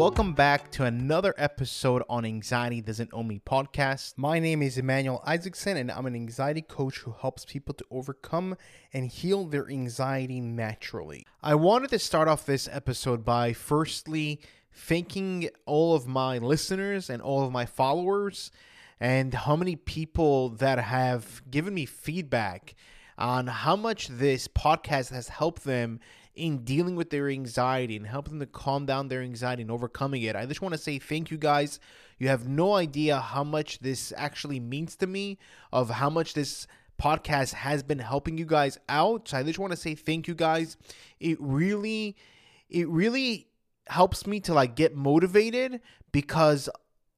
Welcome back to another episode on Anxiety Doesn't Own Me podcast. My name is Emmanuel Isaacson, and I'm an anxiety coach who helps people to overcome and heal their anxiety naturally. I wanted to start off this episode by firstly thanking all of my listeners and all of my followers, and how many people that have given me feedback on how much this podcast has helped them in dealing with their anxiety and helping them to calm down their anxiety and overcoming it. I just want to say thank you guys. You have no idea how much this actually means to me, of how much this podcast has been helping you guys out. So I just want to say thank you guys. It really, it really helps me to like get motivated because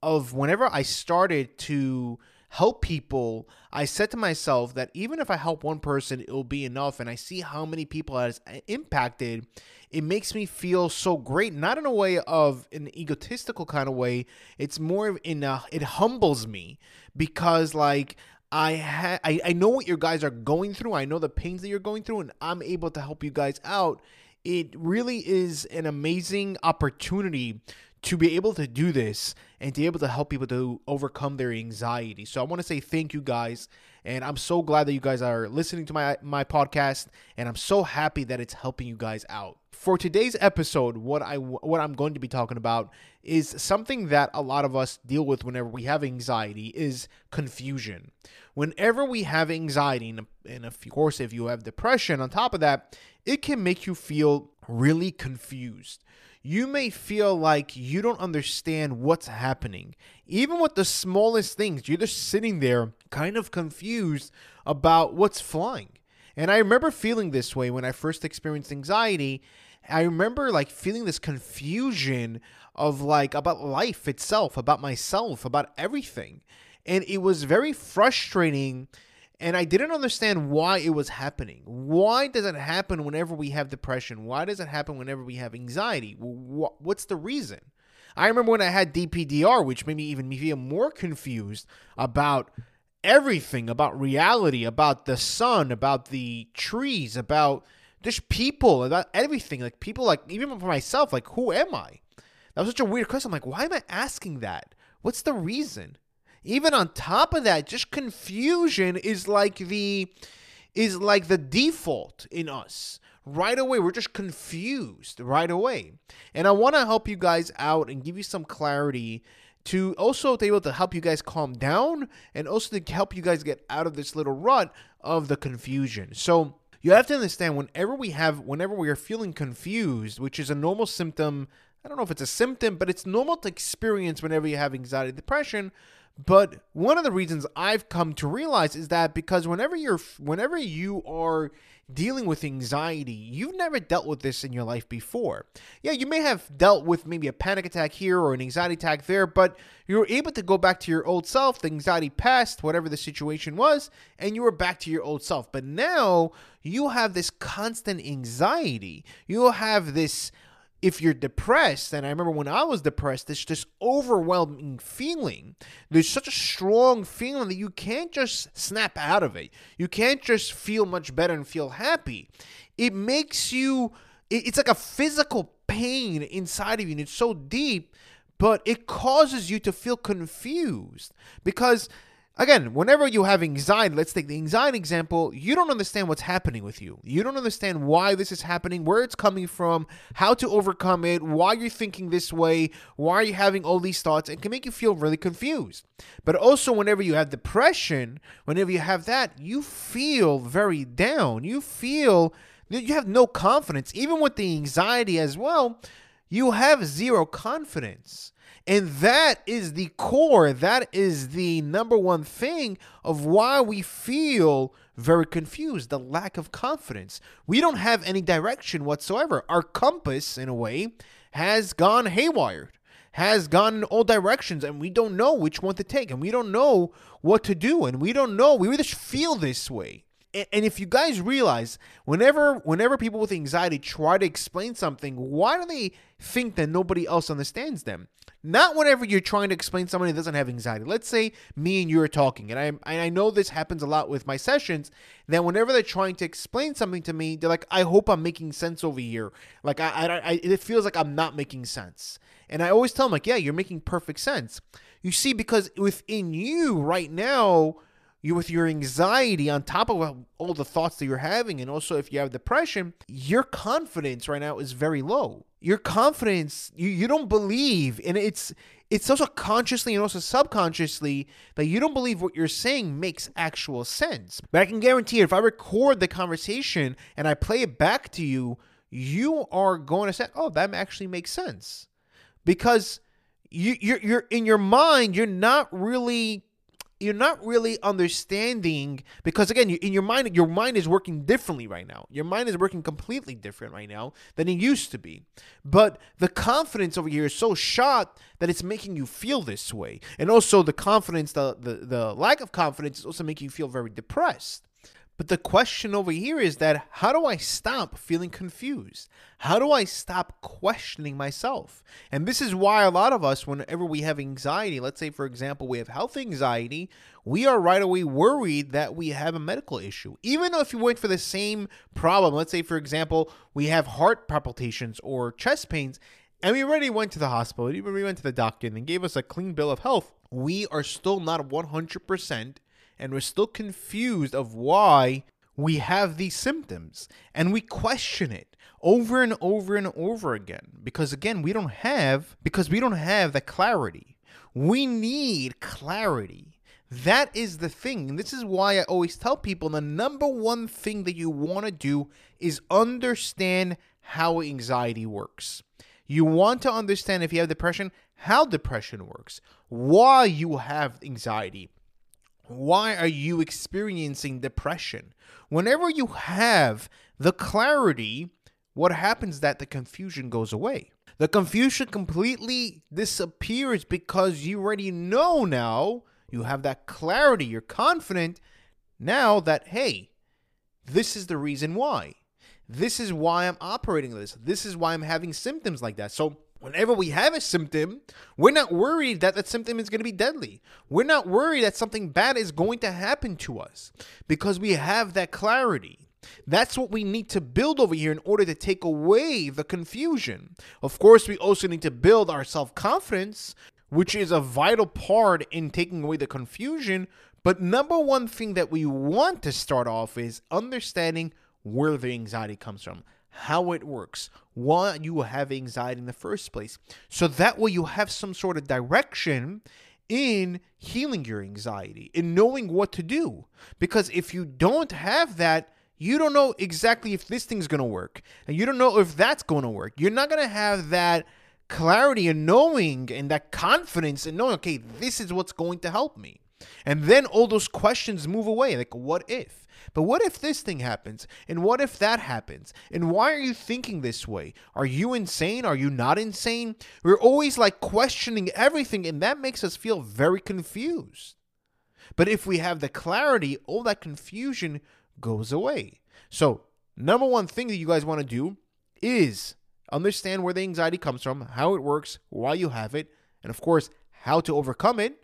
of whenever I started to help people, I said to myself that even if I help one person, it'll be enough. And I see how many people has uh, impacted. It makes me feel so great, not in a way of an egotistical kind of way. It's more in a, it humbles me because like I ha- I, I know what your guys are going through. I know the pains that you're going through, and I'm able to help you guys out. It really is an amazing opportunity to be able to do this and to be able to help people to overcome their anxiety. So I want to say thank you guys and I'm so glad that you guys are listening to my my podcast and I'm so happy that it's helping you guys out. For today's episode, what I what I'm going to be talking about is something that a lot of us deal with whenever we have anxiety is confusion. Whenever we have anxiety and, of course if you have depression on top of that, it can make you feel really confused you may feel like you don't understand what's happening. Even with the smallest things, you're just sitting there kind of confused about what's flying. And I remember feeling this way when I first experienced anxiety. I remember like feeling this confusion of like about life itself, about myself, about everything. And it was very frustrating and I didn't understand why it was happening. Why does it happen whenever we have depression? Why does it happen whenever we have anxiety? What's the reason? I remember when I had DPDR, which made me even feel more confused about everything, about reality, about the sun, about the trees, about just people, about everything. Like people, like even for myself, like who am I? That was such a weird question. I'm like, why am I asking that? What's the reason? Even on top of that, just confusion is like the is like the default in us. Right away, we're just confused right away. And I want to help you guys out and give you some clarity to also be able to help you guys calm down and also to help you guys get out of this little rut of the confusion. So, you have to understand whenever we have whenever we are feeling confused, which is a normal symptom, I don't know if it's a symptom, but it's normal to experience whenever you have anxiety, depression, but one of the reasons I've come to realize is that because whenever you're whenever you are dealing with anxiety, you've never dealt with this in your life before. Yeah, you may have dealt with maybe a panic attack here or an anxiety attack there, but you're able to go back to your old self, the anxiety passed, whatever the situation was, and you were back to your old self. But now you have this constant anxiety. You have this if you're depressed, and I remember when I was depressed, it's this overwhelming feeling. There's such a strong feeling that you can't just snap out of it. You can't just feel much better and feel happy. It makes you, it's like a physical pain inside of you, and it's so deep, but it causes you to feel confused because Again, whenever you have anxiety, let's take the anxiety example, you don't understand what's happening with you. You don't understand why this is happening, where it's coming from, how to overcome it, why you're thinking this way, why are you having all these thoughts. It can make you feel really confused. But also, whenever you have depression, whenever you have that, you feel very down. You feel you have no confidence. Even with the anxiety as well, you have zero confidence. And that is the core, that is the number one thing of why we feel very confused the lack of confidence. We don't have any direction whatsoever. Our compass, in a way, has gone haywire, has gone in all directions, and we don't know which one to take, and we don't know what to do, and we don't know. We just feel this way and if you guys realize whenever whenever people with anxiety try to explain something why do they think that nobody else understands them? Not whenever you're trying to explain somebody that doesn't have anxiety. Let's say me and you are talking and i i know this happens a lot with my sessions that whenever they're trying to explain something to me they're like i hope i'm making sense over here. Like i i, I it feels like i'm not making sense. And i always tell them like yeah you're making perfect sense. You see because within you right now you with your anxiety on top of all the thoughts that you're having and also if you have depression your confidence right now is very low. Your confidence you, you don't believe and it's it's also consciously and also subconsciously that you don't believe what you're saying makes actual sense. But i can guarantee you if i record the conversation and i play it back to you you are going to say oh that actually makes sense. Because you, you're, you're in your mind you're not really you're not really understanding because again you, in your mind your mind is working differently right now. Your mind is working completely different right now than it used to be. But the confidence over here is so shot that it's making you feel this way. And also the confidence the the, the lack of confidence is also making you feel very depressed but the question over here is that how do I stop feeling confused? How do I stop questioning myself? And this is why a lot of us, whenever we have anxiety, let's say, for example, we have health anxiety, we are right away worried that we have a medical issue. Even if you wait for the same problem, let's say, for example, we have heart palpitations or chest pains, and we already went to the hospital, we went to the doctor and they gave us a clean bill of health, we are still not 100% and we're still confused of why we have these symptoms. And we question it over and over and over again. Because again we don't have because we don't have the clarity. We need clarity. That is the thing. And this is why i always tell people the number one thing that you want to do is understand how anxiety works. You want to understand if you have depression how depression works. Why you have anxiety why are you experiencing depression? Whenever you have the clarity, what happens that the confusion goes away. The confusion completely disappears because you already know now, you have that clarity, you're confident now that, hey, this is the reason why. This is why I'm operating this. This is why I'm having symptoms like that. So whenever we have a symptom, we're not worried that that symptom is going to be deadly. We're not worried that something bad is going to happen to us because we have that clarity. That's what we need to build over here in order to take away the confusion. Of course, we also need to build our self confidence, which is a vital part in taking away the confusion. But number one thing that we want to start off is understanding where the anxiety comes from how it works, why you have anxiety in the first place. So that way you have some sort of direction in healing your anxiety, in knowing what to do. Because if you don't have that, you don't know exactly if this thing's going to work. And you don't know if that's going to work. You're not going to have that clarity and knowing and that confidence and knowing, okay, this is what's going to help me. And then all those questions move away. Like, what if? But what if this thing happens? And what if that happens? And why are you thinking this way? Are you insane? Are you not insane? We're always like questioning everything, and that makes us feel very confused. But if we have the clarity, all that confusion goes away. So, number one thing that you guys want to do is understand where the anxiety comes from, how it works, why you have it, and of course, how to overcome it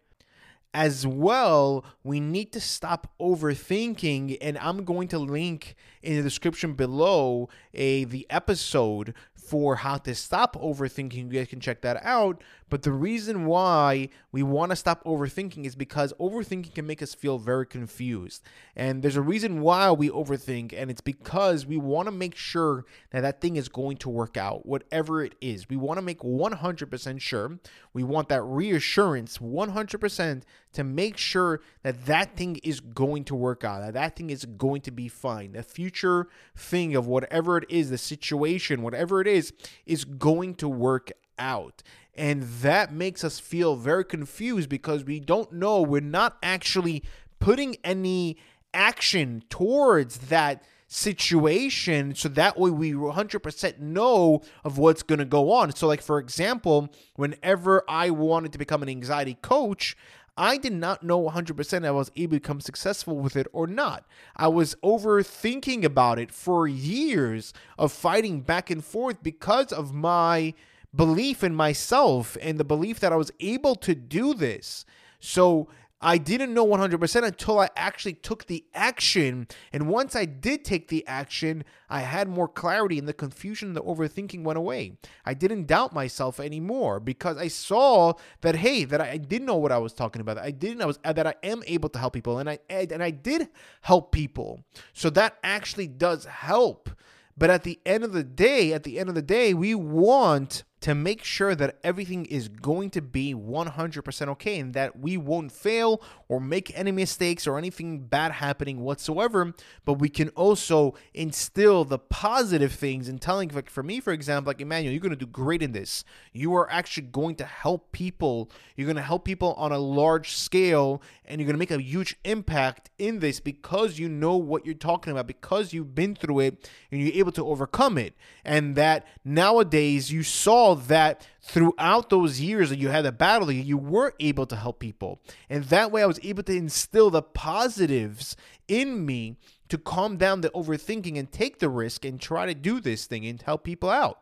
as well, we need to stop overthinking. And I'm going to link in the description below a the episode for how to stop overthinking. You guys can check that out. But the reason why we want to stop overthinking is because overthinking can make us feel very confused. And there's a reason why we overthink, and it's because we want to make sure that that thing is going to work out, whatever it is. We want to make 100% sure. We want that reassurance 100% to make sure that that thing is going to work out, that that thing is going to be fine. The future thing of whatever it is, the situation, whatever it is, is going to work out. And that makes us feel very confused because we don't know, we're not actually putting any action towards that situation so that way we 100% know of what's going to go on. So like for example, whenever I wanted to become an anxiety coach, I did not know 100% I was able to become successful with it or not. I was overthinking about it for years of fighting back and forth because of my belief in myself and the belief that I was able to do this. So I didn't know 100% until I actually took the action. And once I did take the action, I had more clarity and the confusion, the overthinking went away. I didn't doubt myself anymore because I saw that, hey, that I didn't know what I was talking about. I didn't, I was, uh, that I am able to help people and I, and I did help people. So that actually does help. But at the end of the day, at the end of the day, we want to make sure that everything is going to be 100% okay and that we won't fail or make any mistakes or anything bad happening whatsoever. But we can also instill the positive things and telling, like for me, for example, like Emmanuel, you're going to do great in this. You are actually going to help people. You're going to help people on a large scale and you're going to make a huge impact in this because you know what you're talking about, because you've been through it and you're able to overcome it. And that nowadays you saw that throughout those years that you had a battle, you were able to help people. And that way I was able to instill the positives in me to calm down the overthinking and take the risk and try to do this thing and help people out.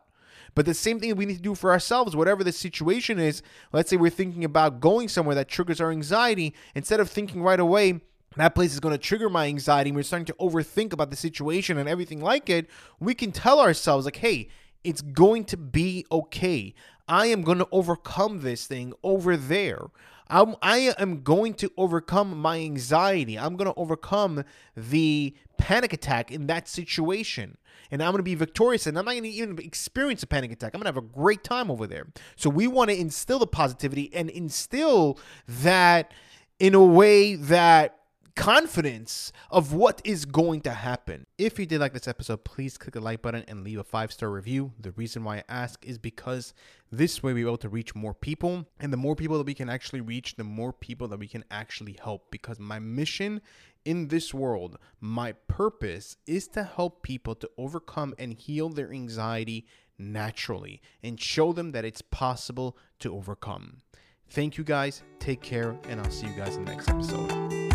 But the same thing we need to do for ourselves, whatever the situation is. Let's say we're thinking about going somewhere that triggers our anxiety. Instead of thinking right away, that place is going to trigger my anxiety, and we're starting to overthink about the situation and everything like it, we can tell ourselves, like, hey, it's going to be okay. I am going to overcome this thing over there. I'm, I am going to overcome my anxiety. I'm going to overcome the panic attack in that situation. And I'm going to be victorious and I'm not going to even experience a panic attack. I'm going to have a great time over there. So we want to instill the positivity and instill that in a way that confidence of what is going to happen. If you did like this episode, please click the like button and leave a five star review. The reason why I ask is because this way we're able to reach more people, and the more people that we can actually reach, the more people that we can actually help. Because my mission in this world, my purpose is to help people to overcome and heal their anxiety naturally and show them that it's possible to overcome. Thank you guys. Take care, and I'll see you guys in the next episode.